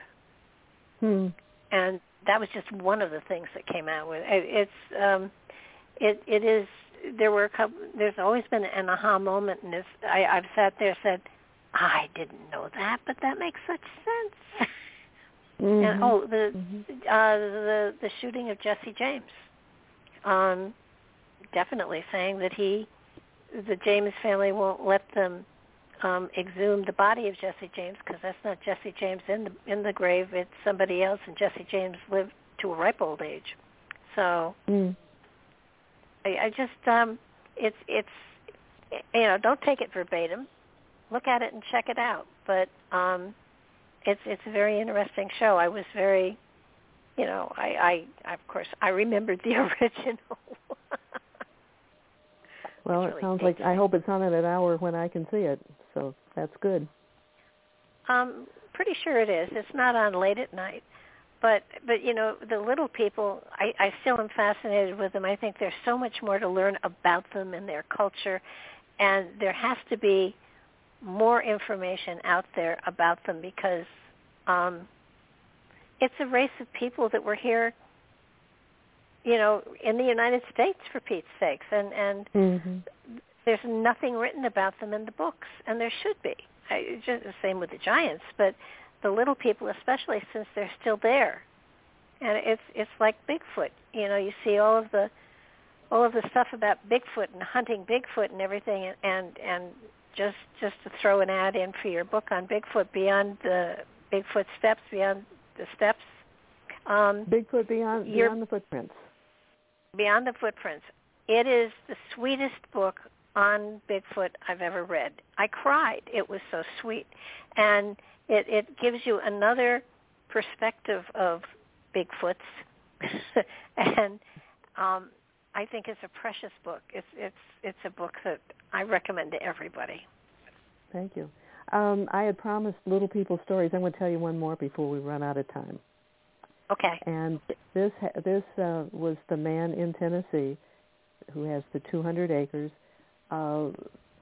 Hmm. And that was just one of the things that came out with it. It's um, it it is there were a couple. There's always been an aha moment, and it's, I I've sat there said, I didn't know that, but that makes such sense. Mm-hmm. And oh, the mm-hmm. uh, the the shooting of Jesse James, um, definitely saying that he, the James family won't let them um, exhume the body of Jesse James because that's not Jesse James in the in the grave. It's somebody else, and Jesse James lived to a ripe old age. So mm. I, I just um, it's it's you know don't take it verbatim. Look at it and check it out. But um, it's it's a very interesting show. I was very, you know, I I of course I remembered the original. well, it sounds like I hope it's on at an hour when I can see it. So that's good. Um, pretty sure it is. It's not on late at night. But but you know the little people, I, I still am fascinated with them. I think there's so much more to learn about them and their culture, and there has to be more information out there about them because um, it's a race of people that were here, you know, in the United States for Pete's sakes, and and mm-hmm. there's nothing written about them in the books, and there should be. I, just the same with the giants, but the little people, especially since they're still there, and it's it's like Bigfoot. You know, you see all of the all of the stuff about Bigfoot and hunting Bigfoot and everything, and and, and just just to throw an ad in for your book on Bigfoot, beyond the Bigfoot steps, beyond the steps. Um, Bigfoot beyond beyond the footprints. Beyond the footprints. It is the sweetest book on Bigfoot I've ever read. I cried. It was so sweet, and it it gives you another perspective of Bigfoots, and um, I think it's a precious book. It's it's it's a book that I recommend to everybody. Thank you. Um, I had promised Little People stories. I'm going to tell you one more before we run out of time. Okay. And this this uh, was the man in Tennessee who has the 200 acres. Uh,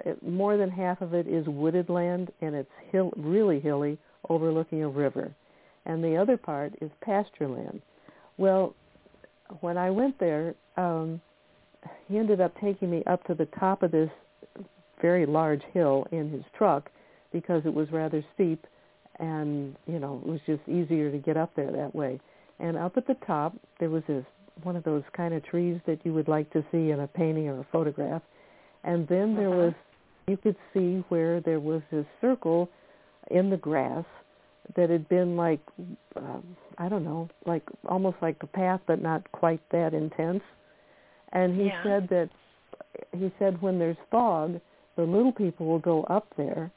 it, more than half of it is wooded land, and it's hill, really hilly, overlooking a river. And the other part is pasture land. Well, when I went there, um, he ended up taking me up to the top of this very large hill in his truck because it was rather steep and you know it was just easier to get up there that way and up at the top there was this one of those kind of trees that you would like to see in a painting or a photograph and then there uh-huh. was you could see where there was this circle in the grass that had been like um, I don't know, like almost like a path, but not quite that intense. And he yeah. said that he said when there's fog, the little people will go up there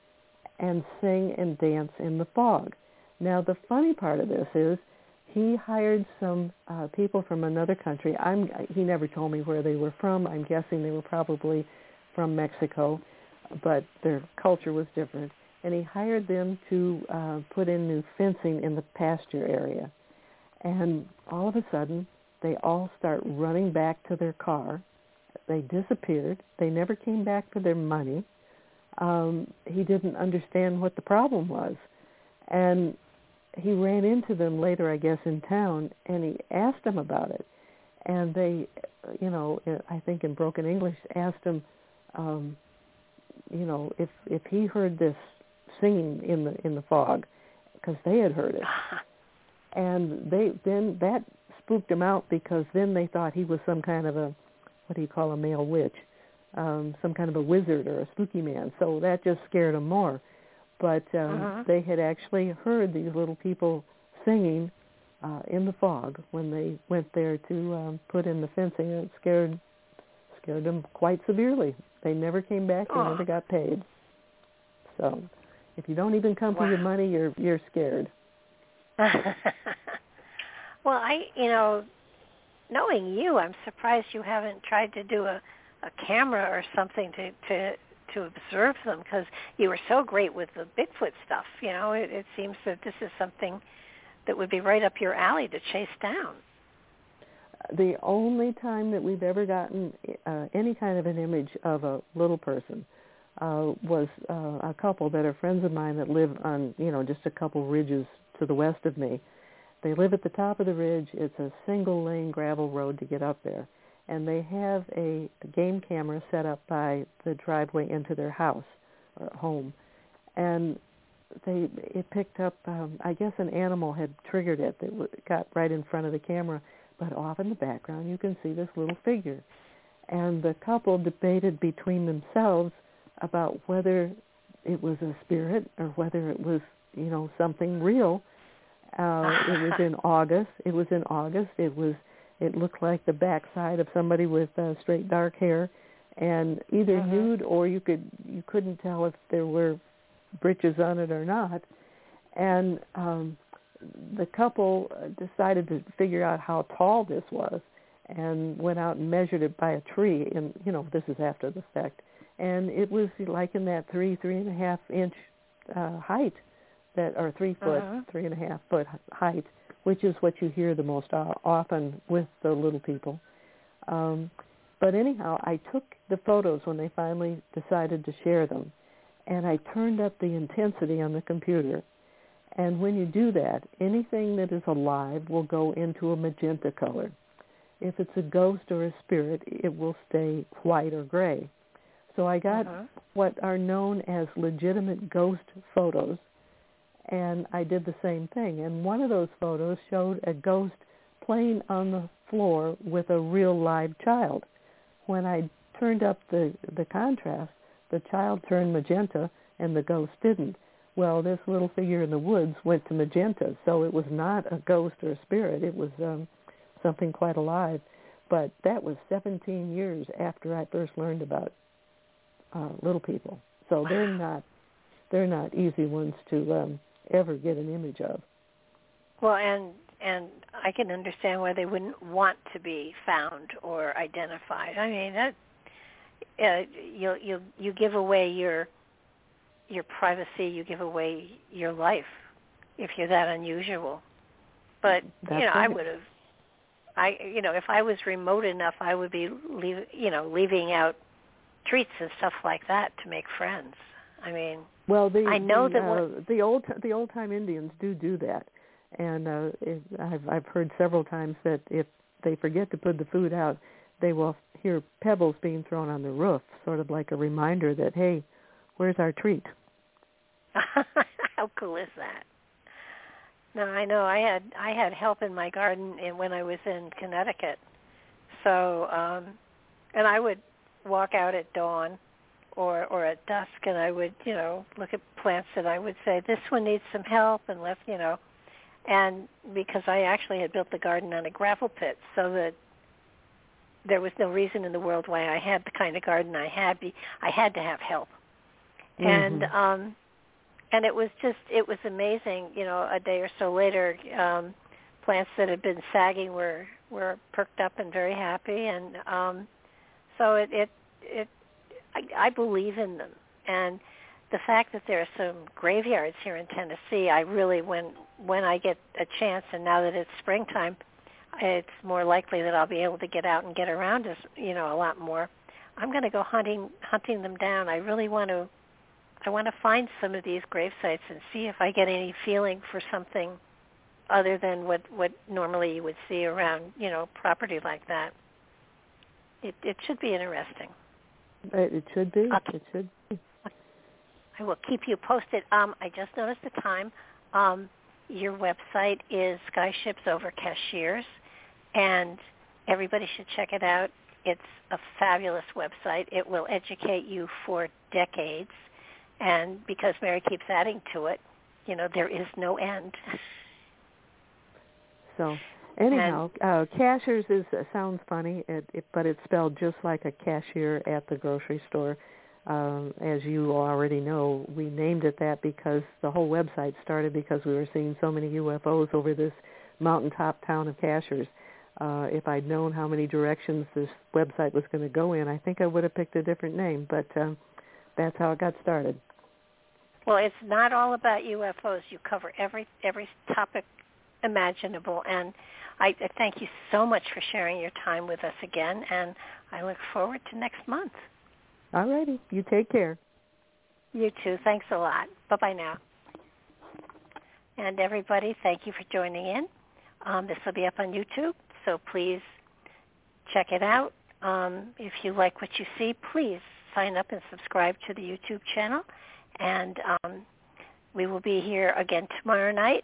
and sing and dance in the fog. Now the funny part of this is he hired some uh, people from another country. I'm he never told me where they were from. I'm guessing they were probably from Mexico, but their culture was different and he hired them to uh, put in new fencing in the pasture area. And all of a sudden, they all start running back to their car. They disappeared. They never came back for their money. Um, he didn't understand what the problem was. And he ran into them later, I guess, in town, and he asked them about it. And they, you know, I think in broken English, asked him, um, you know, if if he heard this singing in the in the fog because they had heard it, and they then that spooked them out because then they thought he was some kind of a what do you call a male witch, um, some kind of a wizard or a spooky man. So that just scared them more. But um, uh-huh. they had actually heard these little people singing uh, in the fog when they went there to um, put in the fencing, and it scared scared them quite severely. They never came back. They oh. never got paid. So if you don't even come wow. for your money, you're you're scared. well, I, you know, knowing you, I'm surprised you haven't tried to do a a camera or something to to to observe them because you were so great with the Bigfoot stuff. You know, it, it seems that this is something that would be right up your alley to chase down. the only time that we've ever gotten uh, any kind of an image of a little person uh, was uh, a couple that are friends of mine that live on, you know, just a couple ridges to the west of me. They live at the top of the ridge. It's a single lane gravel road to get up there. And they have a game camera set up by the driveway into their house or home. And they it picked up um I guess an animal had triggered it that got right in front of the camera but off in the background you can see this little figure and the couple debated between themselves about whether it was a spirit or whether it was you know something real uh it was in august it was in august it was it looked like the backside of somebody with uh, straight dark hair. And either uh-huh. nude or you could you couldn't tell if there were britches on it or not. And um the couple decided to figure out how tall this was and went out and measured it by a tree. And you know this is after the fact. And it was like in that three three and a half inch uh height that are three foot Uh-huh. three and a half foot height which is what you hear the most often with the little people um but anyhow i took the photos when they finally decided to share them and i turned up the intensity on the computer and when you do that anything that is alive will go into a magenta color if it's a ghost or a spirit it will stay white or gray so i got Uh-huh. what are known as legitimate ghost photos and I did the same thing. And one of those photos showed a ghost playing on the floor with a real live child. When I turned up the the contrast, the child turned magenta and the ghost didn't. Well, this little figure in the woods went to magenta, so it was not a ghost or a spirit. It was um, something quite alive. But that was 17 years after I first learned about uh, little people. So they're not they're not easy ones to um, ever get an image of. Well, and and I can understand why they wouldn't want to be found or identified. I mean, that uh, you you you give away your your privacy, you give away your life if you're that unusual. But That's you know, I would have. I you know, if I was remote enough, I would be leave, you know leaving out treats and stuff like that to make friends. I mean, Well, the I know the, that uh, the old the old time Indians do do that, and uh, it, I've I've heard several times that if they forget to put the food out, they will hear pebbles being thrown on the roof, sort of like a reminder that hey, where's our treat? How cool is that? No, I know. I had I had help in my garden in, when I was in Connecticut. So, um and I would walk out at dawn or or at dusk and I would, you know, look at plants and I would say this one needs some help and let, you know, and because I actually had built the garden on a gravel pit so that there was no reason in the world why I had the kind of garden I had. Be I had to have help. And Mhm. um and it was just it was amazing you know a day or so later um plants that had been sagging were were perked up and very happy and um so it it it I, I believe in them and the fact that there are some graveyards here in Tennessee I really when when I get a chance and now that it's springtime it's more likely that I'll be able to get out and get around us you know a lot more I'm going to go hunting hunting them down I really want to I want to find some of these grave sites and see if I get any feeling for something other than what what normally you would see around you know property like that. It it should be interesting. It, should be. Okay. It should. Be. I will keep you posted. Um, I just noticed the time. Um, your website is Skyships Over Cashiers, and everybody should check it out. It's a fabulous website. It will educate you for decades, and because Mary keeps adding to it, you know there is no end. So anyhow, uh, cashiers is uh, sounds funny, it, it, but it's spelled just like a cashier at the grocery store. Um, as you already know, we named it that because the whole website started because we were seeing so many UFOs over this mountaintop town of Cashiers. Uh, if I'd known how many directions this website was going to go in, I think I would have picked a different name. But um, that's how it got started. Well, it's not all about UFOs. You cover every every topic imaginable. And I, I thank you so much for sharing your time with us again, and I look forward to next month. All righty. You take care. You too. Thanks a lot. Bye-bye now. And everybody, thank you for joining in. Um, this will be up on YouTube, so please check it out. Um, if you like what you see, please sign up and subscribe to the YouTube channel. And um, we will be here again tomorrow night